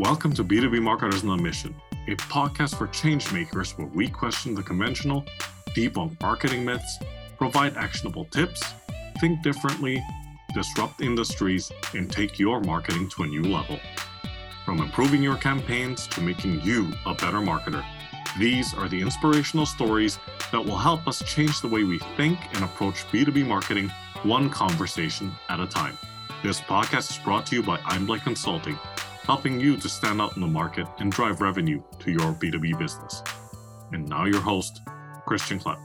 Welcome to B2B Marketers on a Mission, a podcast for changemakers where we question the conventional, debunk marketing myths, provide actionable tips, think differently, disrupt industries, and take your marketing to a new level. From improving your campaigns to making you a better marketer, these are the inspirational stories that will help us change the way we think and approach B2B marketing one conversation at a time. This podcast is brought to you by Einblick Consulting, helping you to stand out in the market and drive revenue to your B2B business. And now, your host, Christian Klepp.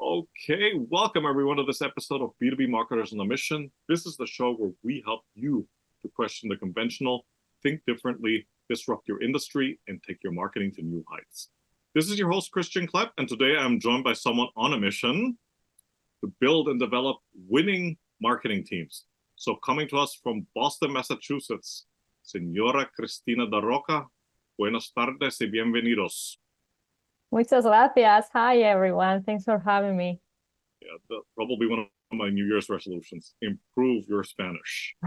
Okay, welcome everyone to this episode of B2B Marketers on a Mission. This is the show where we help you to question the conventional, think differently, disrupt your industry, and take your marketing to new heights. This is your host, Christian Klepp, and today I'm joined by someone on a mission to build and develop winning marketing teams. So, coming to us from Boston, Massachusetts, Señora Cristina Daroca. Buenas tardes y bienvenidos. Muchas gracias. Hi, everyone. Thanks for having me. Yeah, the, probably one of my New Year's resolutions improve your Spanish.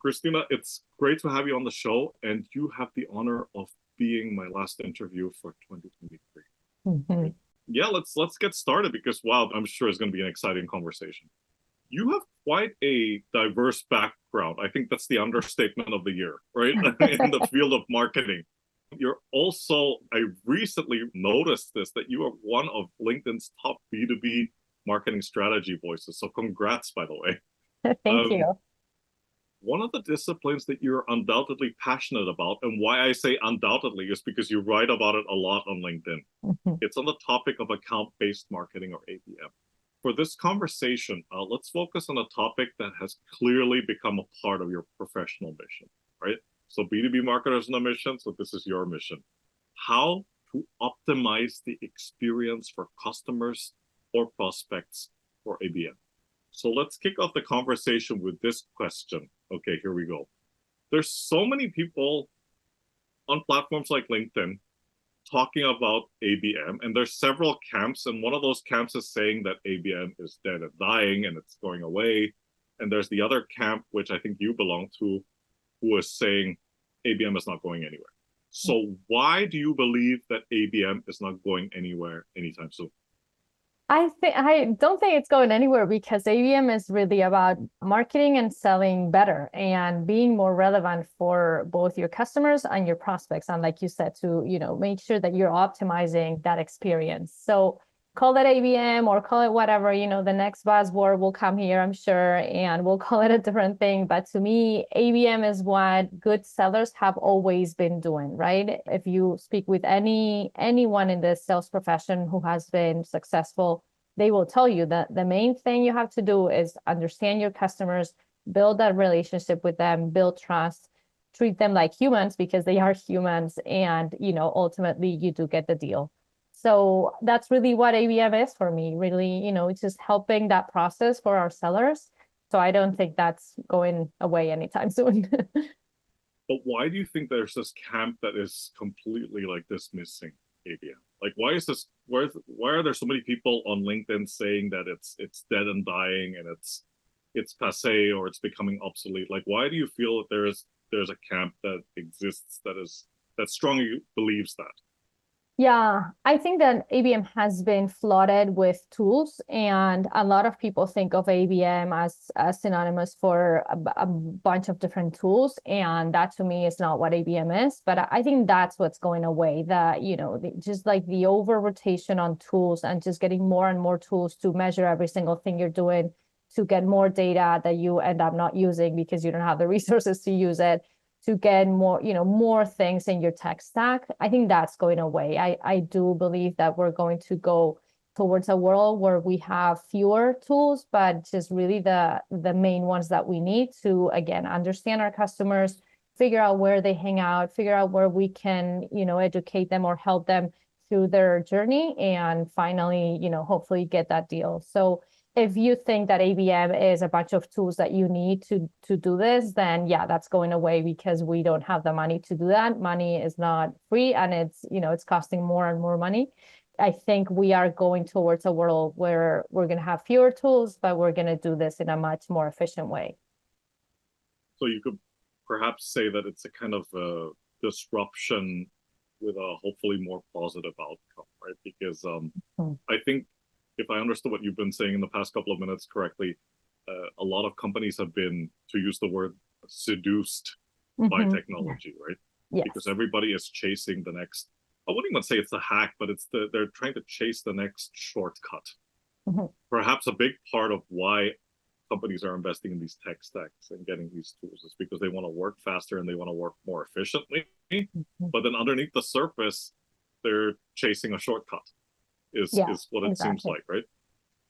Cristina, it's great to have you on the show, and you have the honor of being my last interview for 2023. Mm-hmm. Yeah, let's let's get started because wow, I'm sure it's going to be an exciting conversation. You have quite a diverse background. I think that's the understatement of the year, right? In the field of marketing. You're also, I recently noticed this that you are one of LinkedIn's top B2B marketing strategy voices. So congrats, by the way. Thank um, you one of the disciplines that you're undoubtedly passionate about, and why I say undoubtedly is because you write about it a lot on LinkedIn. Mm-hmm. It's on the topic of account based marketing or ABM. For this conversation, uh, let's focus on a topic that has clearly become a part of your professional mission, right? So, B2B marketers on a mission. So, this is your mission. How to optimize the experience for customers or prospects for ABM. So let's kick off the conversation with this question. Okay, here we go. There's so many people on platforms like LinkedIn talking about ABM, and there's several camps, and one of those camps is saying that ABM is dead and dying and it's going away. And there's the other camp, which I think you belong to, who is saying ABM is not going anywhere. So hmm. why do you believe that ABM is not going anywhere anytime soon? I think I don't think it's going anywhere because ABM is really about marketing and selling better and being more relevant for both your customers and your prospects. And like you said, to you know make sure that you're optimizing that experience. So call it ABM or call it whatever, you know, the next buzzword will come here, I'm sure, and we'll call it a different thing. But to me, ABM is what good sellers have always been doing, right? If you speak with any anyone in the sales profession who has been successful, they will tell you that the main thing you have to do is understand your customers, build that relationship with them, build trust, treat them like humans because they are humans, and you know, ultimately you do get the deal so that's really what ABM is for me. Really, you know, it's just helping that process for our sellers. So I don't think that's going away anytime soon. but why do you think there's this camp that is completely like dismissing ABM? Like, why is this? Why, why are there so many people on LinkedIn saying that it's it's dead and dying and it's it's passe or it's becoming obsolete? Like, why do you feel that there is there's a camp that exists that is that strongly believes that? Yeah, I think that ABM has been flooded with tools, and a lot of people think of ABM as, as synonymous for a, a, bunch of different tools, and that to me is not what ABM is. But I think that's what's going away. That you know, the, just like the over rotation on tools and just getting more and more tools to measure every single thing you're doing, to get more data that you end up not using because you don't have the resources to use it to get more you know more things in your tech stack i think that's going away. I i do believe that we're going to go towards a world where we have fewer tools but just really the the main ones that we need to again understand our customers figure out where they hang out figure out where we can you know educate them or help them through their journey and finally you know hopefully get that deal. So if you think that ABM is a bunch of tools that you need to to do this, then yeah, that's going away because we don't have the money to do that. Money is not free and it's, you know, it's costing more and more money. I think we are going towards a world where we're going to have fewer tools, but we're going to do this in a much more efficient way. So you could perhaps say that it's a kind of a disruption with a hopefully more positive outcome, right? Because um, mm-hmm. I think if I understood what you've been saying in the past couple of minutes correctly, uh, a lot of companies have been, to use the word, seduced mm-hmm. by technology, right? Yes. Because everybody is chasing the next. I wouldn't even say it's a hack, but it's the they're trying to chase the next shortcut. Mm-hmm. Perhaps a big part of why companies are investing in these tech stacks and getting these tools is because they want to work faster and they want to work more efficiently. Mm-hmm. But then underneath the surface, they're chasing a shortcut. Is yeah, is what it exactly. seems like, right?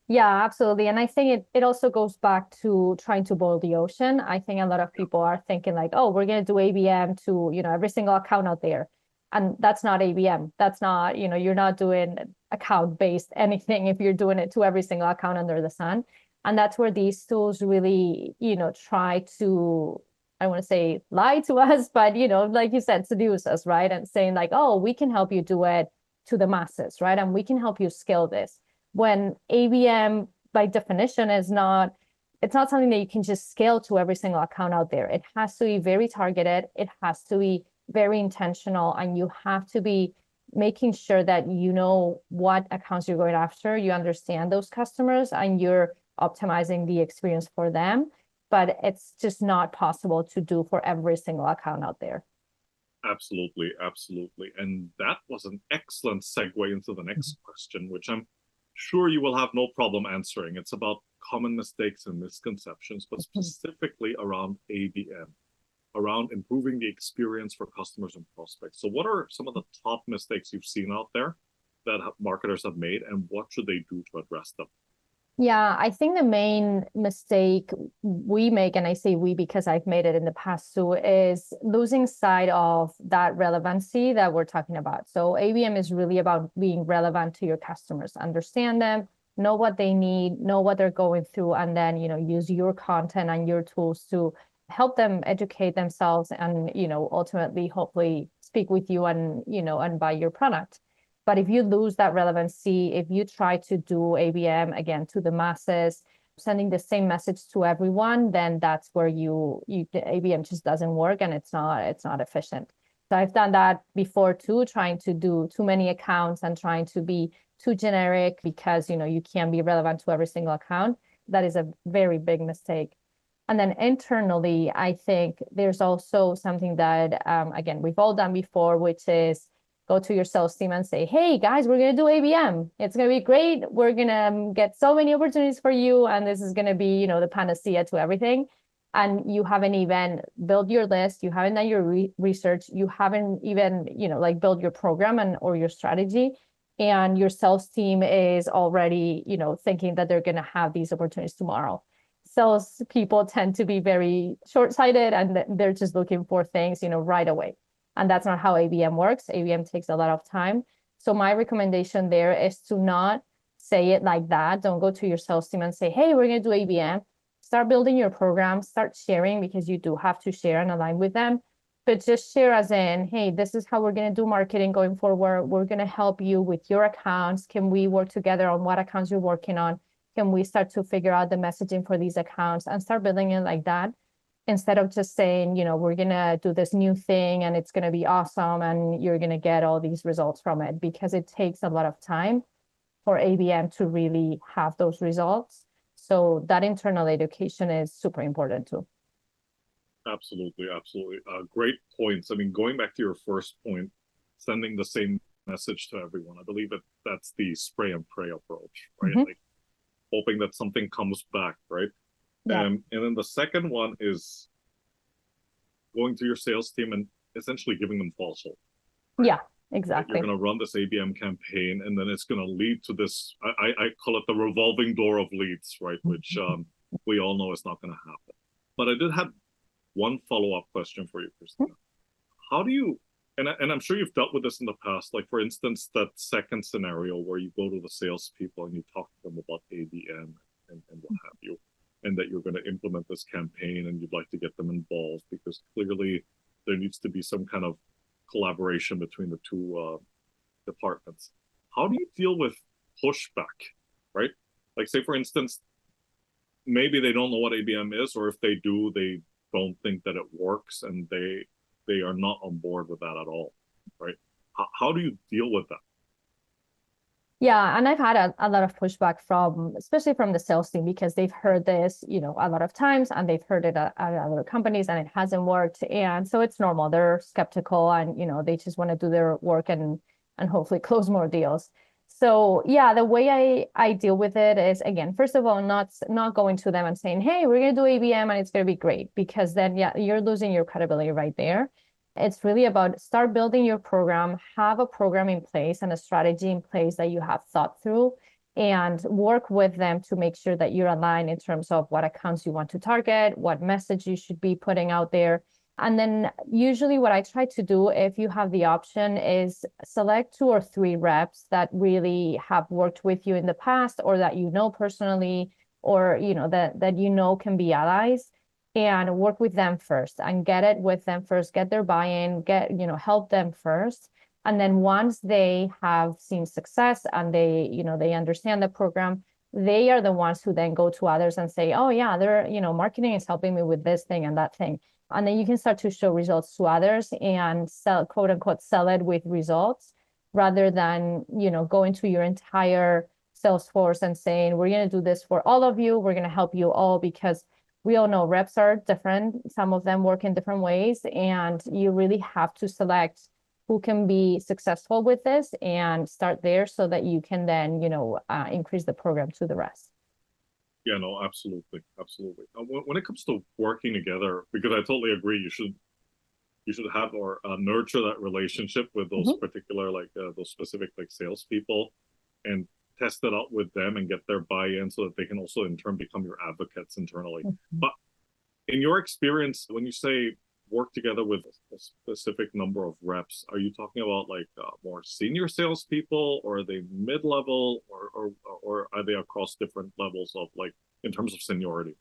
Yeah, absolutely. And I think it, it also goes back to trying to boil the ocean. I think a lot of people are thinking like, oh, we're going to do ABM to, you know, every single account out there. And that's not ABM. That's not, you know, you're not doing account based anything if you're doing it to every single account under the sun. And that's where these tools really, you know, try to, I want to say lie to us, but, you know, like you said, seduce us, right? And saying like, oh, we can help you do it to the masses, right? And we can help you scale this when ABM by definition is not it's not something that you can just scale to every single account out there. It has to be very targeted. It has to be very intentional, and you have to be making sure that you know what accounts you're going after. You understand those customers, and you're optimizing the experience for them. But it's just not possible to do for every single account out there. Absolutely, absolutely. And that was an excellent segue into the next mm-hmm. question, which I'm sure you will have no problem answering. It's about common mistakes and misconceptions, but mm-hmm. specifically around ABM, around improving the experience for customers and prospects. So, what are some of the top mistakes you've seen out there that marketers have made, and what should they do to address them? Yeah, I think the main mistake we make, and I say we because I've made it in the past too, is losing sight of that relevancy that we're talking about. So ABM is really about being relevant to your customers, understand them, know what they need, know what they're going through, and then you know use your content and your tools to help them educate themselves and you know ultimately hopefully speak with you and you know and buy your product. But if you lose that relevancy, if you try to do ABM again to the masses, sending the same message to everyone, then that's where you you the ABM just doesn't work and it's not it's not efficient. So I've done that before too, trying to do too many accounts and trying to be too generic because you know you can't be relevant to every single account. That is a very big mistake. And then internally, I think there's also something that um, again we've all done before, which is go to your sales team and say, hey guys, we're going to do ABM. It's going to be great. We're going to um, get so many opportunities for you. And this is going to be, you know, the panacea to everything. And you haven't even built your list. You haven't done your re- research. You haven't even, you know, like build your program and or your strategy. And your sales team is already, you know, thinking that they're going to have these opportunities tomorrow. Sales people tend to be very short-sighted and they're just looking for things, you know, right away. And that's not how ABM works. ABM takes a lot of time. So my recommendation there is to not say it like that. Don't go to your sales team and say, hey, we're going to do ABM. Start building your program, start sharing because you do have to share and align with them. But just share as in, hey, this is how we're going to do marketing going forward. We're going to help you with your accounts. Can we work together on what accounts you're working on? Can we start to figure out the messaging for these accounts and start building it like that? Instead of just saying, you know, we're going to do this new thing and it's going to be awesome and you're going to get all these results from it because it takes a lot of time for ABM to really have those results. So that internal education is super important too. Absolutely, absolutely. Uh, great points. I mean, going back to your first point, sending the same message to everyone. I believe that that's the spray and pray approach, right? Mm-hmm. Like hoping that something comes back, right? Yeah. Um, and then the second one is going to your sales team and essentially giving them false hope. Yeah, exactly. You're going to run this ABM campaign, and then it's going to lead to this. I, I call it the revolving door of leads, right? Mm-hmm. Which um, we all know is not going to happen. But I did have one follow up question for you, Cristina. How do you and, and I'm sure you've dealt with this in the past. Like, for instance, that second scenario where you go to the salespeople and you talk to them about ABM and, and what have you and that you're going to implement this campaign and you'd like to get them involved because clearly there needs to be some kind of collaboration between the two uh, departments. how do you deal with pushback, right? Like, say, for instance, maybe they don't know what ABM is, or if they do, they don't think that it works and they they are not on board with that at all, right? How, how do you deal with that? Yeah, and I've had a, a lot of pushback from, especially from the sales team, because they've heard this, you know, a lot of times, and they've heard it at, at other companies, and it hasn't worked. And so it's normal. They're skeptical, and you know, they just want to do their work and and hopefully close more deals. So yeah, the way I I deal with it is again, first of all, not not going to them and saying, "Hey, we're gonna do ABM and it's gonna be great," because then yeah, you're losing your credibility right there. It's really about start building your program, have a program in place and a strategy in place that you have thought through, and work with them to make sure that you're aligned in terms of what accounts you want to target, what message you should be putting out there. And then usually what I try to do if you have the option is select two or three reps that really have worked with you in the past or that you know personally or you know that that you know can be allies and work with them first and get it with them first get their buy-in get you know help them first. And then once they have seen success and they you know they understand the program they are the ones who then go to others and say oh yeah they're you know marketing is helping me with this thing and that thing. And then you can start to show results to others and sell quote unquote sell it with results rather than you know going to your entire sales force and saying we're going to do this for all of you. We're going to help you all because we all know reps are different. Some of them work in different ways, and you really have to select who can be successful with this and start there so that you can then, you know, uh, increase the program to the rest. Yeah, no, absolutely, absolutely. Uh, when it comes to working together, because I totally agree, you should you should have or uh, nurture that relationship with those mm-hmm. particular like uh, those specific like salespeople, and test it out with them and get their buy-in so that they can also in turn become your advocates internally. Mm-hmm. But in your experience, when you say work together with a specific number of reps, are you talking about like uh, more senior salespeople, or are they mid-level, or, or or are they across different levels of like in terms of seniority?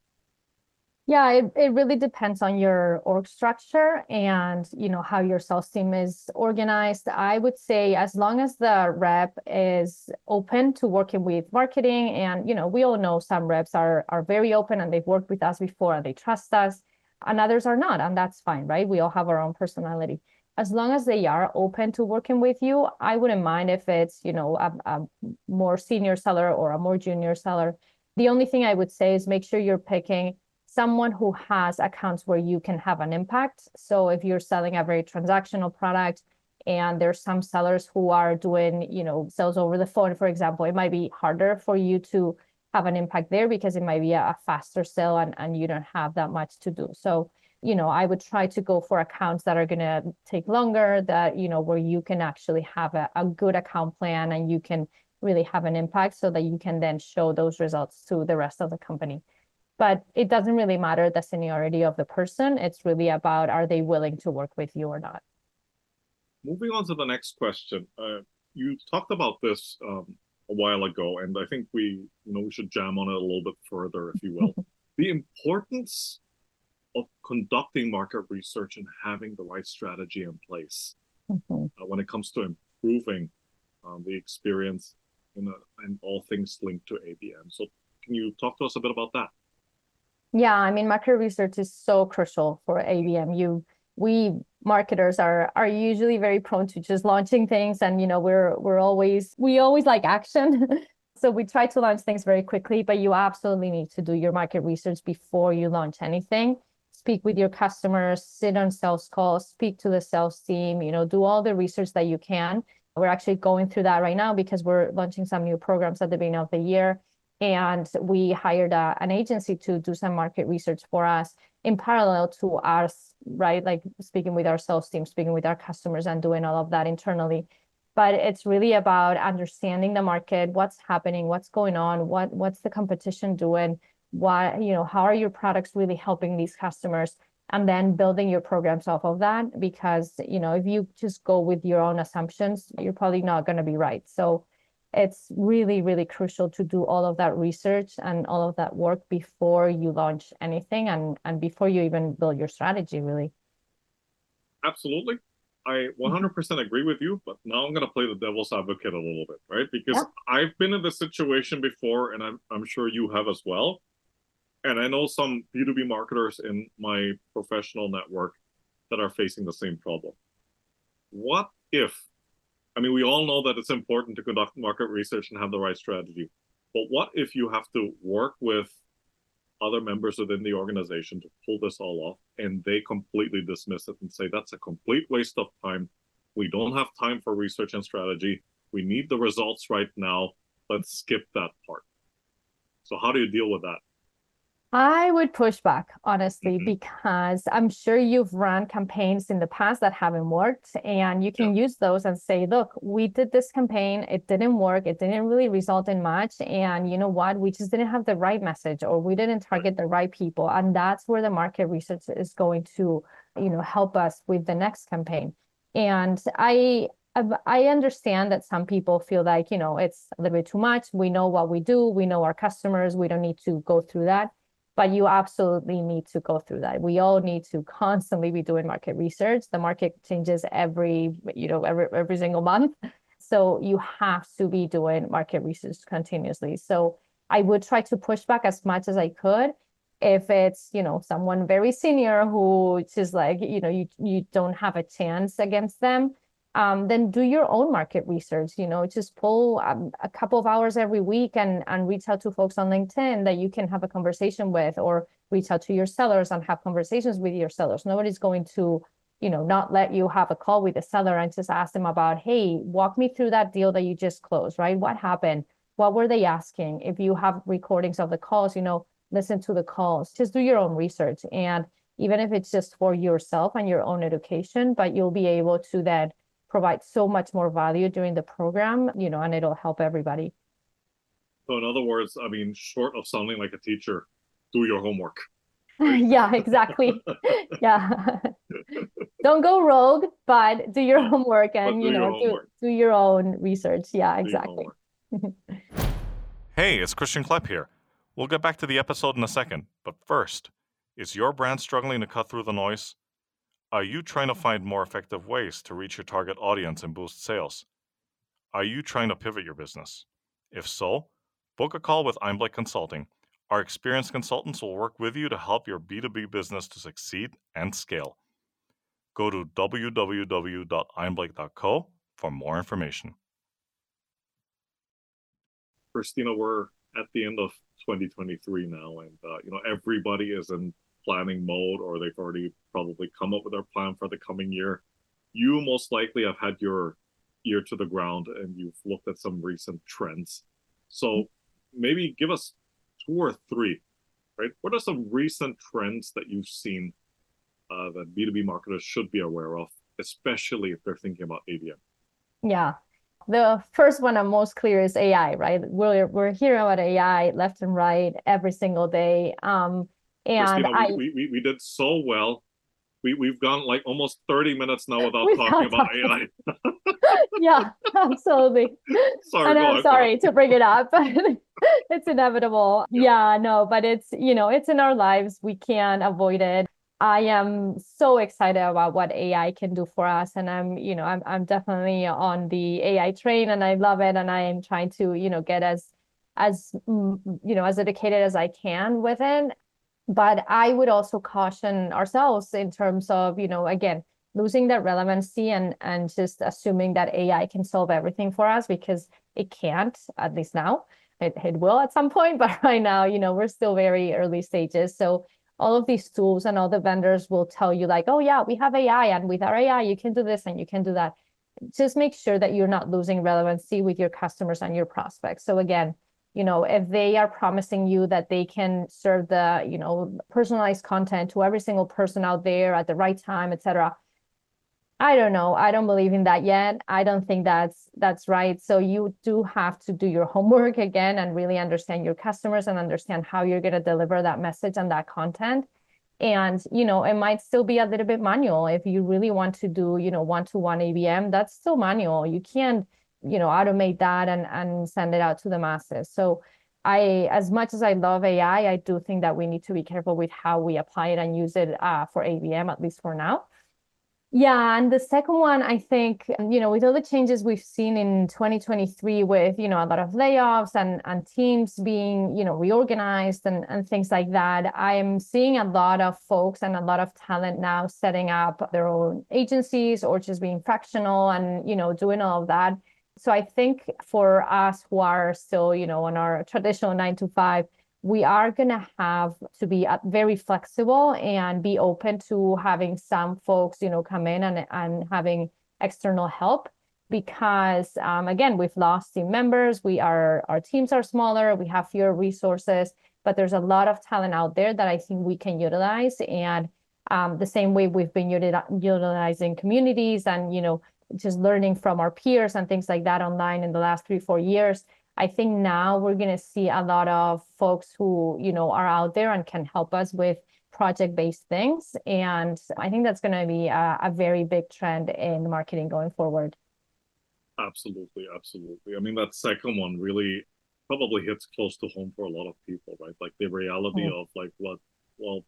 Yeah, it, it really depends on your org structure and you know how your sales team is organized. I would say as long as the rep is open to working with marketing and you know we all know some reps are are very open and they've worked with us before and they trust us and others are not and that's fine, right? We all have our own personality. As long as they are open to working with you, I wouldn't mind if it's, you know, a, a more senior seller or a more junior seller. The only thing I would say is make sure you're picking someone who has accounts where you can have an impact. So if you're selling a very transactional product and there's some sellers who are doing, you know, sales over the phone, for example, it might be harder for you to have an impact there because it might be a, faster sale and, and you don't have that much to do. So, you know, I would try to go for accounts that are going to take longer, that, you know, where you can actually have a, a good account plan and you can really have an impact so that you can then show those results to the rest of the company but it doesn't really matter the seniority of the person. It's really about are they willing to work with you or not. Moving on to the next question. Uh, you talked about this um, a while ago, and I think we, you know, we should jam on it a little bit further, if you will. the importance of conducting market research and having the right strategy in place mm-hmm. uh, when it comes to improving um, the experience in a, and all things linked to ABM. So, can you talk to us a bit about that? Yeah, I mean, market research is so crucial for ABM. You, we marketers are are usually very prone to just launching things, and you know, we're we're always we always like action. so we try to launch things very quickly, but you absolutely need to do your market research before you launch anything. Speak with your customers, sit on sales calls, speak to the sales team, you know, do all the research that you can. We're actually going through that right now because we're launching some new programs at the beginning of the year and we hired a, an agency to do some market research for us in parallel to us right like speaking with our sales team speaking with our customers and doing all of that internally. But it's really about understanding the market what's happening what's going on what what's the competition doing what you know how are your products really helping these customers and then building your programs off of that. Because you know if you just go with your own assumptions you're probably not going to be right. So it's really, really crucial to do all of that research and all of that work before you launch anything and, and before you even build your strategy, really. Absolutely. I mm-hmm. 100% agree with you, but now I'm going to play the devil's advocate a little bit, right? Because. I've been in this situation before, and I'm, I'm sure you have as well. And I know some B2B marketers in my professional network that are facing the same problem. What if, I mean, we all know that it's important to conduct market research and have the right strategy, but what if you have to work with other members within the organization to pull this all off and they completely dismiss it and say that's a complete waste of time. We don't have time for research and strategy. We need the results right now. Let's skip that part. So how do you deal with that I would push back, honestly, Mhm. because I'm sure you've run campaigns in the past that haven't worked, and you can use those and say, look, we did this campaign, it didn't work, it didn't really result in much, and you know what? We just didn't have the right message, or we didn't target the right people. And that's where the market research is going to, you know, help us with the next campaign. And I I understand that some people feel like, you know, it's a little bit too much. We know what we do, we know our customers, we don't need to go through that but you absolutely need to go through that. We all need to constantly be doing market research. The market changes every, you know, every every single month. So you have to be doing market research continuously. So I would try to push back as much as I could. If it's, you know, someone very senior who is like, you know, you you don't have a chance against them, um, then do your own market research. You know, just pull um, a couple of hours every week and and reach out to folks on LinkedIn that you can have a conversation with, or reach out to your sellers and have conversations with your sellers. Nobody's going to, you know, not let you have a call with a seller and just ask them about, hey, walk me through that deal that you just closed, right? What happened? What were they asking? If you have recordings of the calls, you know, listen to the calls. Just do your own research and even if it's just for yourself and your own education, but you'll be able to then provide so much more value during the program, you know, and it'll help everybody. so in other words i mean short of sounding like a teacher do your homework yeah, exactly. yeah. Don't go rogue, but do your homework and do you know, do, do your own research. Yeah, Do exactly. Hey, it's Christian Klepp here. We'll get back to the episode in a second, but first, is your brand struggling to cut through the noise? Are you trying to find more effective ways to reach your target audience and boost sales? Are you trying to pivot your business? If so, book a call with Einblick Consulting. Our experienced consultants will work with you to help your B2B business to succeed and scale. Go to www.einblick.co for more information. Cristina, we're at the end of 2023 now, and uh, you know everybody is in planning mode, or they've already probably come up with their plan for the coming year. You most likely have had your ear to the ground, and you've looked at some recent trends. So maybe give us two or three, right? What are some recent trends that you've seen uh, that B2B marketers should be aware of, especially if they're thinking about ABM? Yeah. The first one I'm most clear is AI, right? We're we're hearing about AI left and right every single day. Um, and Cristina, I we, we, we, did so well. We, we've gone like almost 30 minutes now without talking about. AI. yeah, absolutely. Sorry, and I'm sorry to bring it up, but it's inevitable. Yeah. Yeah, no, but it's, you know, it's in our lives. We can't avoid it. I am so excited about what AI can do for us. And I'm, you know, I'm I'm definitely on the AI train and I love it. And I am trying to, you know, get as as mm, you know, as educated as I can with it. But I would also caution ourselves in terms of, you know, again, losing that relevancy and and just assuming that AI can solve everything for us because it can't, at least now. It, it will at some point, but right now, you know, we're still very early stages. So all of these tools and all the vendors will tell you like, oh yeah, we have AI, and with our AI, you can do this and you can do that. Just make sure that you're not losing relevancy with your customers and your prospects. So again, you know, if they are promising you that they can serve the, you know, personalized content to every single person out there at the right time, et cetera, I don't know. I don't believe in that yet. I don't think that's that's right. So you do have to do your homework again and really understand your customers and understand how you're going to deliver that message and that content. And you know, it might still be a little bit manual if you really want to do, you know, one-to-one ABM, that's still manual. You can't, you know, automate that and and send it out to the masses. So I, as much as I love AI, I do think that we need to be careful with how we apply it and use it uh, for ABM, at least for now Yeah, and the second one, I think, you know, with all the changes we've seen in 2023 with, you know, a lot of layoffs and, and teams being, you know, reorganized and, and things like that, I am seeing a lot of folks and a lot of talent now setting up their own agencies or just being fractional and, you know, doing all of that. So I think for us who are still, you know, on our traditional nine to five, we are going to have to be uh, very flexible and be open to having some folks you know come in and, and having external help because um, again we've lost team members. We are our teams are smaller. We have fewer resources but there's a lot of talent out there that i think we can utilize. And um, the same way we've been utilizing communities and you know just learning from our peers and things like that online in the last three four years I think now we're going to see a lot of folks who, you know, are out there and can help us with project-based things. And I think that's going to be a, a very big trend in marketing going forward. Absolutely, absolutely. I mean, that second one really probably hits close to home for a lot of people, right? Like the reality mm-hmm. of like what, well,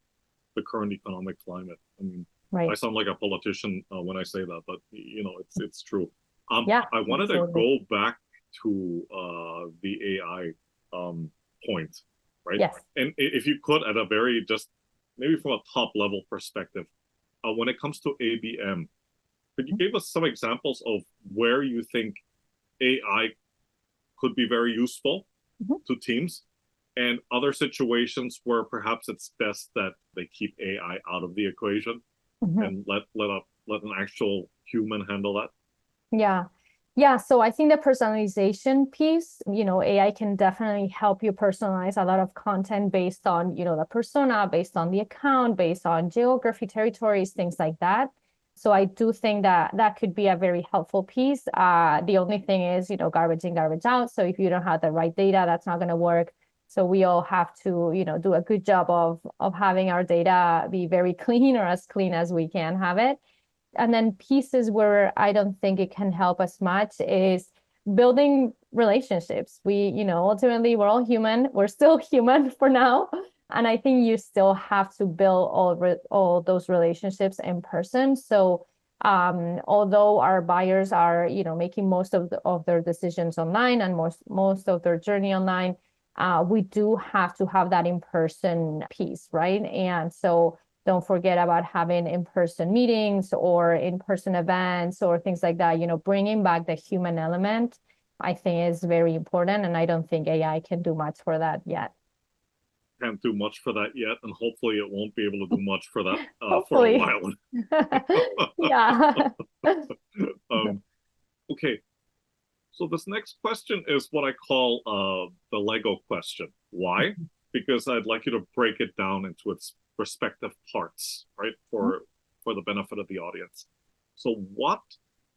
the current economic climate. I mean, right. I sound like a politician uh, when I say that, but you know, it's it's true. Um, yeah, I wanted absolutely. to go back to uh, the AI um, point, right? Yes. And if you could, at a very just maybe from a top level perspective, uh, when it comes to ABM, could you mm-hmm. give us some examples of where you think AI could be very useful mm-hmm. to teams and other situations where perhaps it's best that they keep AI out of the equation mm-hmm. and let let a let an actual human handle that? Yeah. Yeah, so I think the personalization piece, you know, AI can definitely help you personalize a lot of content based on, you know, the persona, based on the account, based on geography, territories, things like that. So I do think that that could be a very helpful piece. Uh, the only thing is, you know, garbage in, garbage out. So if you don't have the right data, that's not going to work. So we all have to, you know, do a good job of of having our data be very clean or as clean as we can have it and then pieces where I don't think it can help as much is building relationships. We, you know, ultimately we're all human. We're still human for now. And I think you still have to build all re- all those relationships in person. So um, although our buyers are, you know, making most of the, of their decisions online and most most of their journey online, uh, we do have to have that in person piece, right? And so don't forget about having in-person meetings or in-person events or things like that you know bringing back the human element i think is very important and i don't think ai can do much for that yet. Can't do much for that yet and hopefully it won't be able to do much for that uh, for a while. Yeah. Um, okay so this next question is what i call uh, the lego question why because i'd like you to break it down into its respective parts, right? For mm-hmm. for the benefit of the audience. So what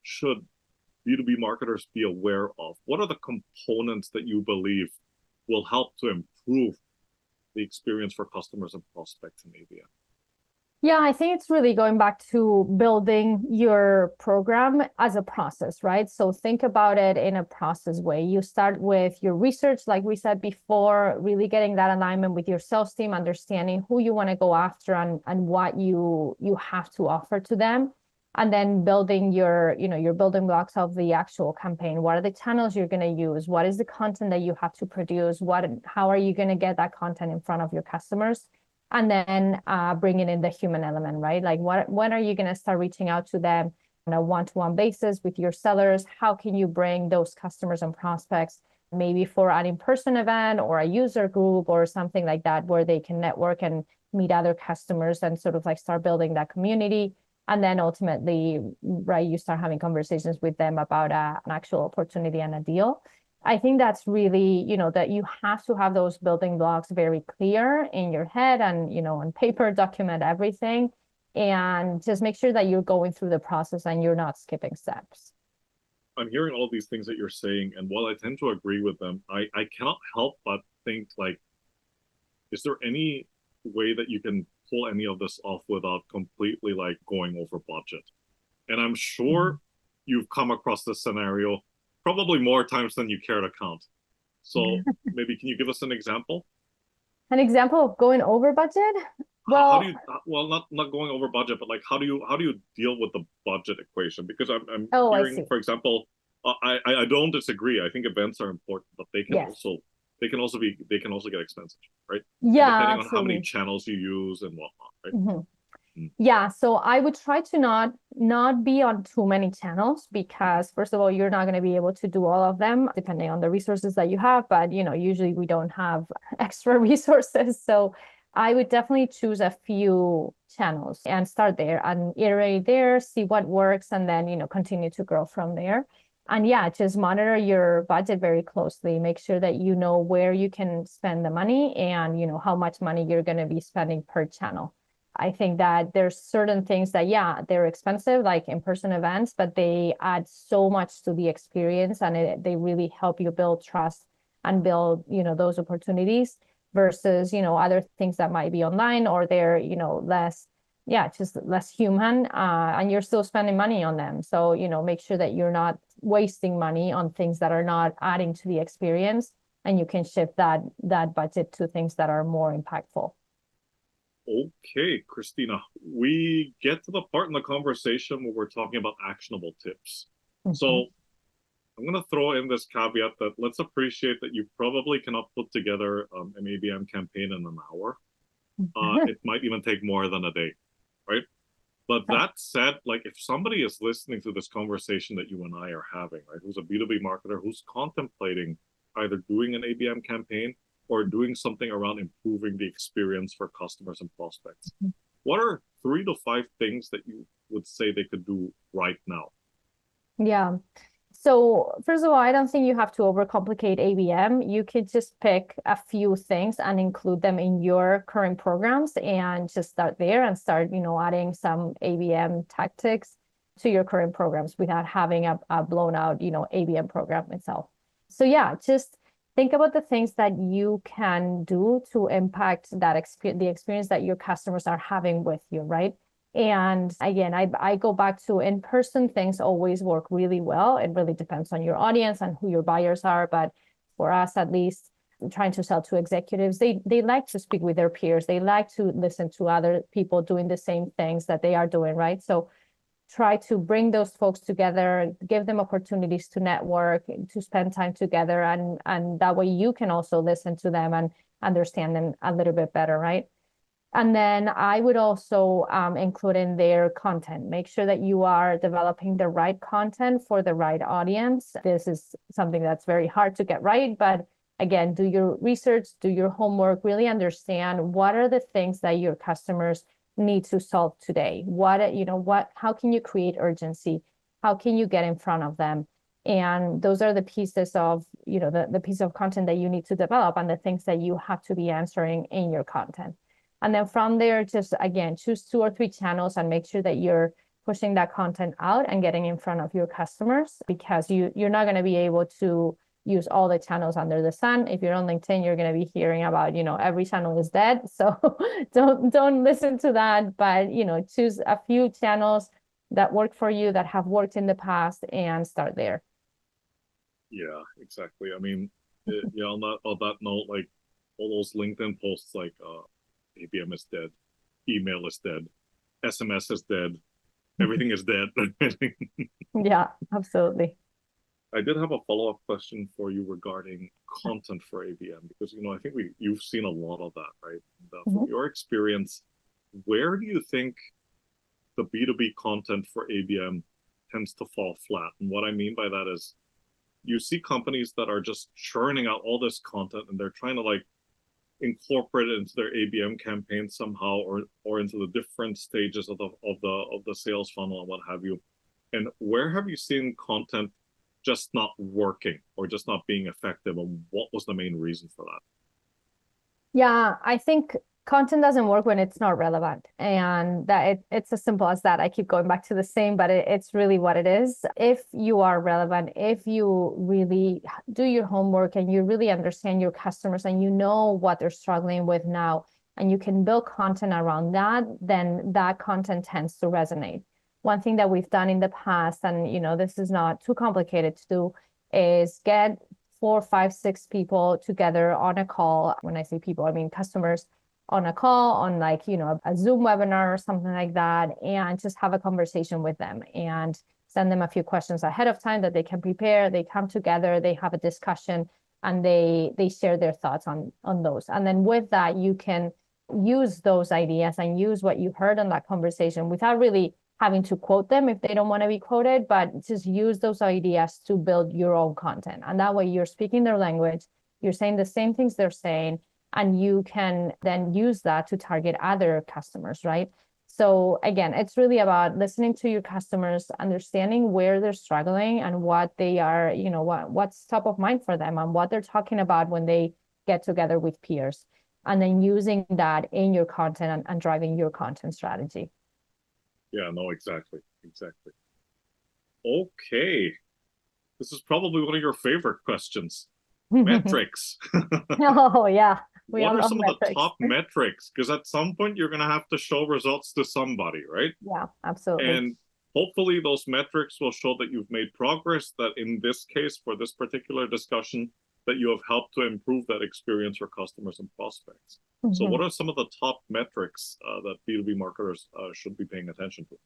should B2B marketers be aware of? What are the components that you believe will help to improve the experience for customers and prospects in ABM? Yeah, I think it's really going back to building your program as a process, right? So think about it in a process way. You start with your research, like we said before, really getting that alignment with your sales team, understanding who you want to go after and, and what you you have to offer to them. And then building your, you know, your building blocks of the actual campaign. What are the channels you're going to use? What is the content that you have to produce? What how are you going to get that content in front of your customers? And then uh, bringing in the human element, right? Like, what when are you going to start reaching out to them on a one-to-one basis with your sellers? How can you bring those customers and prospects maybe for an in-person event or a user group or something like that, where they can network and meet other customers and sort of like start building that community? And then ultimately, right, you start having conversations with them about uh, an actual opportunity and a deal. I think that's really, you know, that you have to have those building blocks very clear in your head and, you know, on paper, document everything and just make sure that you're going through the process and you're not skipping steps. I'm hearing all these things that you're saying, and while I tend to agree with them, I, I cannot help but think like, is there any way that you can pull any of this off without completely like going over budget? And I'm sure mm-hmm. you've come across this scenario probably more times than you care to count. So maybe can you give us an example? An example of going over budget? well, how do you well not not going over budget, but like how do you how do you deal with the budget equation? Because I'm I'm Oh, hearing, for example, uh, I I I don't disagree. I think events are important, but they can Yes. also they can also be they can also get expensive, right? And yeah, depending on how many channels you use and whatnot, right? Mhm. Yeah, so I would try to not not be on too many channels because first of all, you're not going to be able to do all of them depending on the resources that you have. But you know, usually we don't have extra resources, so I would definitely choose a few channels and start there and iterate there, see what works, and then you know continue to grow from there. And yeah, just monitor your budget very closely. Make sure that you know where you can spend the money and you know how much money you're going to be spending per channel. I think that there's certain things that, yeah, they're expensive, like in-person events, but they add so much to the experience and it, they really help you build trust and build, you know, those opportunities versus, you know, other things that might be online or they're, you know, less, yeah, just less human, uh, and you're still spending money on them. So, you know, make sure that you're not wasting money on things that are not adding to the experience and you can shift that that budget to things that are more impactful. Okay, Cristina, we get to the part in the conversation where we're talking about actionable tips. Mhm. So I'm going to throw in this caveat that let's appreciate that you probably cannot put together um, an ABM campaign in an hour. Uh, it might even take more than a day, right? But that said, like if somebody is listening to this conversation that you and I are having, right, who's a B2B marketer who's contemplating either doing an ABM campaign or doing something around improving the experience for customers and prospects, Mhm. what are three to five things that you would say they could do right now? Yeah. So first of all, I don't think you have to overcomplicate ABM. You could just pick a few things and include them in your current programs and just start there and start, you know, adding some ABM tactics to your current programs without having a, a blown out, you know, ABM program itself. So yeah, just think about the things that you can do to impact that experience, the experience that your customers are having with you, right? And again, I, I go back to in-person things always work really well. It really depends on your audience and who your buyers are. But for us, at least, trying to sell to executives, they they like to speak with their peers. They like to listen to other people doing the same things that they are doing, right? So try to bring those folks together, give them opportunities to network, to spend time together, and and that way you can also listen to them and understand them a little bit better, right? And then I would also um, include in their content. Make sure that you are developing the right content for the right audience. This is something that's very hard to get right, but again, do your research, do your homework, really understand what are the things that your customers need to solve today. What you know, what how can you create urgency? How can you get in front of them? And those are the pieces of you know the the piece of content that you need to develop and the things that you have to be answering in your content. And then from there, just again, choose two or three channels and make sure that you're pushing that content out and getting in front of your customers because you, you're not going to be able to use all the channels under the sun. If you're on LinkedIn, you're going to be hearing about, you know, every channel is dead. So don't don't listen to that, but you know, choose a few channels that work for you that have worked in the past and start there. Yeah, exactly. I mean, yeah, on that on that note, like all those LinkedIn posts like uh ABM is dead, email is dead, SMS is dead, everything is dead. Yeah, absolutely. I did have a follow-up question for you regarding content for ABM because you know I think we you've seen a lot of that, right? And, uh, From Mhm. your experience, where do you think the B2B content for ABM tends to fall flat? And what I mean by that is you see companies that are just churning out all this content and they're trying to like incorporate it into their ABM campaign somehow or or into the different stages of the of the of the sales funnel and what have you. And where have you seen content just not working or just not being effective and what was the main reason for that? Yeah, I think content doesn't work when it's not relevant. And that it, it's as simple as that. I keep going back to the same, but it, it's really what it is. If you are relevant, if you really do your homework and you really understand your customers and you know what they're struggling with now, and you can build content around that, then that content tends to resonate. One thing that we've done in the past, and you know, this is not too complicated to do, is get four, five, six people together on a call. When I say people, I mean customers, on a call, on like, you know, a Zoom webinar or something like that, and just have a conversation with them and send them a few questions ahead of time that they can prepare. They come together, they have a discussion, and they they share their thoughts on on those. And then with that, you can use those ideas and use what you heard in that conversation without really having to quote them if they don't want to be quoted, but just use those ideas to build your own content. And that way you're speaking their language, you're saying the same things they're saying, and you can then use that to target other customers, right? So again, it's really about listening to your customers, understanding where they're struggling and what they are, you know, what what's top of mind for them and what they're talking about when they get together with peers. And then using that in your content and, and driving your content strategy. Yeah, no, exactly. Exactly. Okay. This is probably one of your favorite questions. Metrics. oh yeah. We what are some metrics. of the top metrics? Because at some point you're going to have to show results to somebody, right? Yeah, absolutely. And hopefully those metrics will show that you've made progress. That in this case, for this particular discussion, that you have helped to improve that experience for customers and prospects. Mm-hmm. So, what are some of the top metrics uh, that B2B marketers uh, should be paying attention to?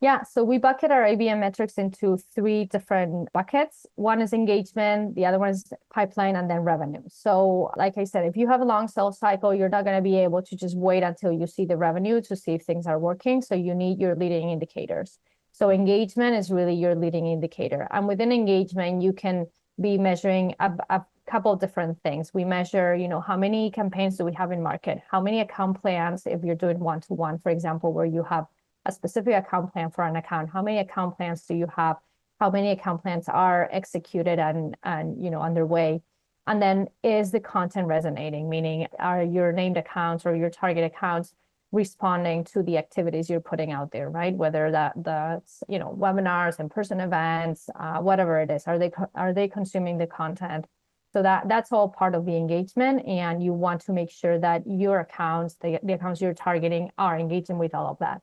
Yeah, so we bucket our ABM metrics into three different buckets. One is engagement, the other one is pipeline, and then revenue. So, like I said, if you have a long sales cycle, you're not going to be able to just wait until you see the revenue to see if things are working. So, you need your leading indicators. So, engagement is really your leading indicator. And within engagement, you can be measuring a, a couple different things. We measure, you know, how many campaigns do we have in market? How many account plans, if you're doing one to one, for example, where you have a specific account plan for an account how many account plans do you have how many account plans are executed and and you know underway and then is the content resonating meaning are your named accounts or your target accounts responding to the activities you're putting out there right whether that that's you know webinars in-person events uh, whatever it is are they are they consuming the content so that that's all part of the engagement and you want to make sure that your accounts the, the accounts you're targeting are engaging with all of that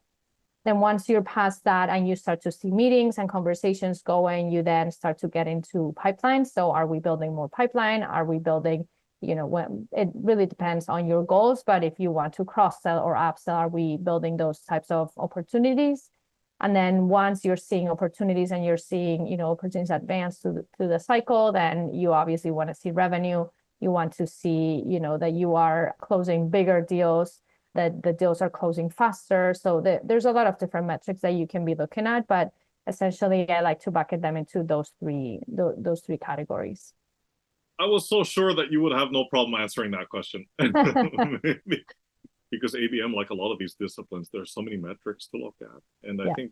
then once you're past that and you start to see meetings and conversations going, you then start to get into pipelines. So are we building more pipeline? Are we building, you know, when it really depends on your goals, but if you want to cross sell or upsell, are we building those types of opportunities? And then once you're seeing opportunities and you're seeing, you know, opportunities advance through the, through the cycle, then you obviously want to see revenue. You want to see, you know, that you are closing bigger deals that the deals are closing faster. So the, there's a lot of different metrics that you can be looking at, but essentially I like to bucket them into those three th- those three categories. I was so sure that you would have no problem answering that question. because ABM, like a lot of these disciplines, there's so many metrics to look at. And I think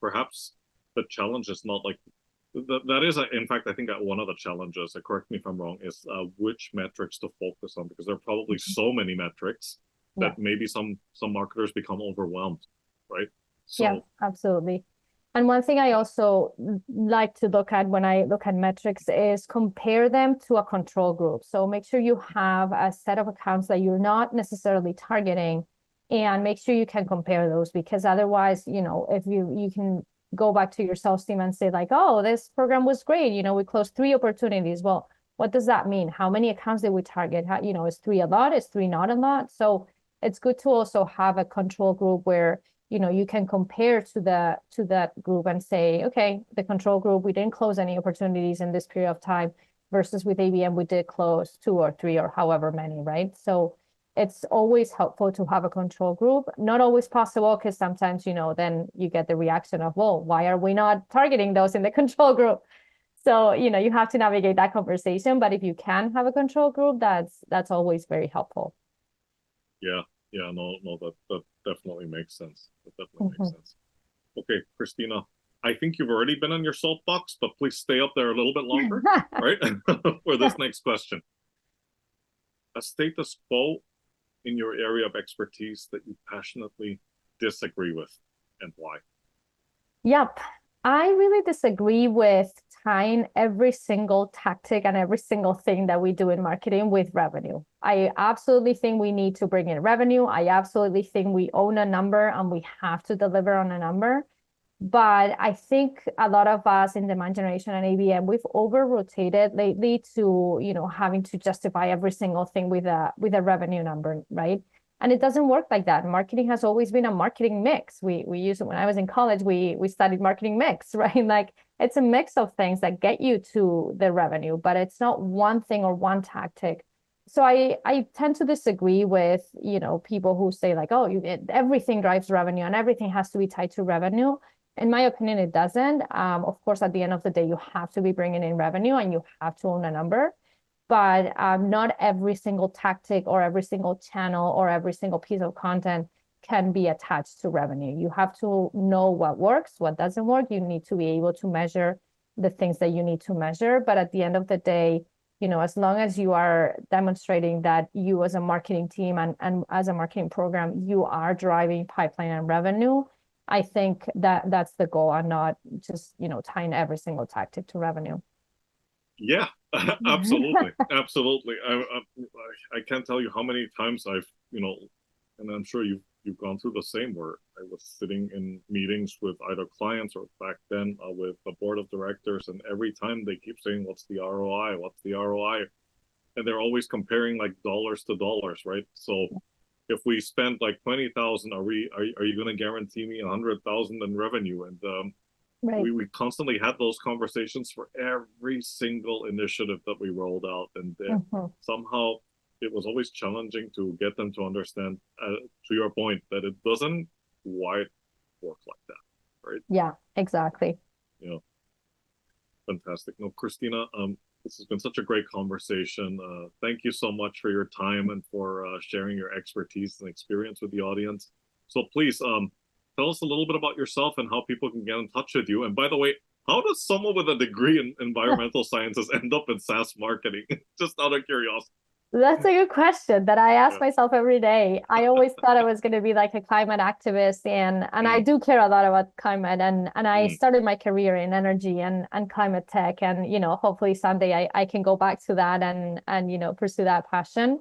perhaps the challenge is not like that, that is, a, in fact, I think that one of the challenges, correct me if I'm wrong, is uh, which metrics to focus on because there are probably mm-hmm. so many metrics that yeah. maybe some some marketers become overwhelmed right so, yeah absolutely and one thing i also like to look at when i look at metrics is compare them to a control group. So make sure you have a set of accounts that you're not necessarily targeting and make sure you can compare those because otherwise you know if you you can go back to your sales team and say like oh this program was great. You know we closed three opportunities. Well what does that mean? How many accounts did we target? How you know is three a lot? Is three not a lot? So it's good to also have a control group where you know you can compare to the to that group and say okay the control group we didn't close any opportunities in this period of time versus with abm we did close two or three or however many right? So it's always helpful to have a control group. Not always possible because sometimes you know then you get the reaction of well why are we not targeting those in the control group? So you know you have to navigate that conversation but if you can have a control group that's that's always very helpful. Yeah, yeah, no, no, that that definitely makes sense. That definitely mm-hmm. makes sense. Okay, Cristina, I think you've already been on your soapbox, but please stay up there a little bit longer, right? For this next question. A status quo in your area of expertise that you passionately disagree with and why? Yep. I really disagree with tying every single tactic and every single thing that we do in marketing with revenue. I absolutely think we need to bring in revenue. I absolutely think we own a number and we have to deliver on a number. But I think a lot of us in demand generation and ABM, we've over rotated lately to, you know, having to justify every single thing with a with a revenue number, right? And it doesn't work like that. Marketing has always been a marketing mix. We we use it when i was in college. We we studied marketing mix right? Like it's a mix of things that get you to the revenue but it's not one thing or one tactic. So i i tend to disagree with you know people who say like oh you, everything drives revenue and everything has to be tied to revenue. In my opinion it doesn't. Um, of course at the end of the day you have to be bringing in revenue and you have to own a number but um, not every single tactic or every single channel or every single piece of content can be attached to revenue. You have to know what works, what doesn't work. You need to be able to measure the things that you need to measure. But at the end of the day, you know, as long as you are demonstrating that you as a marketing team and, and as a marketing program, you are driving pipeline and revenue, I think that that's the goal and not just, you know, tying every single tactic to revenue. Yeah, absolutely, absolutely. I, I, I can't tell you how many times I've you know, and I'm sure you've you've gone through the same where I was sitting in meetings with either clients or back then uh, with the board of directors, and every time they keep saying, "What's the ROI? What's the ROI?" and they're always comparing like dollars to dollars, right? So if we spend like twenty thousand, are we are, are you going to guarantee me a hundred thousand in revenue? And um, Right. We, we constantly had those conversations for every single initiative that we rolled out, and mm-hmm. somehow it was always challenging to get them to understand, uh, to your point, that it doesn't quite work like that, right? Yeah, exactly. Yeah, fantastic. No, Cristina, um, this has been such a great conversation. Uh, thank you so much for your time and for uh, sharing your expertise and experience with the audience. So please, um, tell us a little bit about yourself and how people can get in touch with you. And by the way, how does someone with a degree in environmental sciences end up in SaaS marketing? Just out of curiosity. That's a good question that I ask myself every day. I always thought I was going to be like a climate activist and and mm. I do care a lot about climate and and I mm. started my career in energy and and climate tech and you know hopefully someday I, I can go back to that and and you know pursue that passion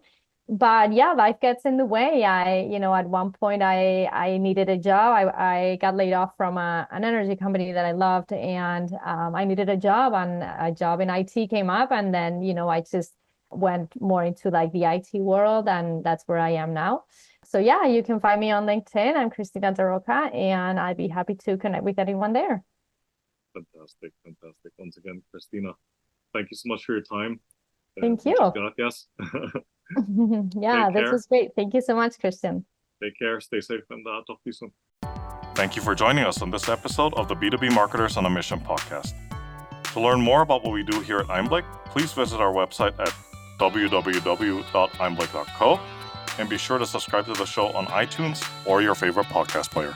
but yeah life gets in the way. I you know at one point i i needed a job. I, I got laid off from a, an energy company that i loved and um, i needed a job and a job in it came up and then you know i just went more into like the it world and that's where i am now. So yeah you can find me on linkedin. I'm Cristina Daroca and i'd be happy to connect with anyone there. Fantastic fantastic. Once again Cristina thank you so much for your time. Thank you. gracias yeah, Take this care. was great. Thank you so much, Christian. Take care. Stay safe and uh, talk to you soon. Thank you for joining us on this episode of the B2B Marketers on a Mission podcast. To learn more about what we do here at Einblick, please visit our website at www.einblick.co and be sure to subscribe to the show on iTunes or your favorite podcast player.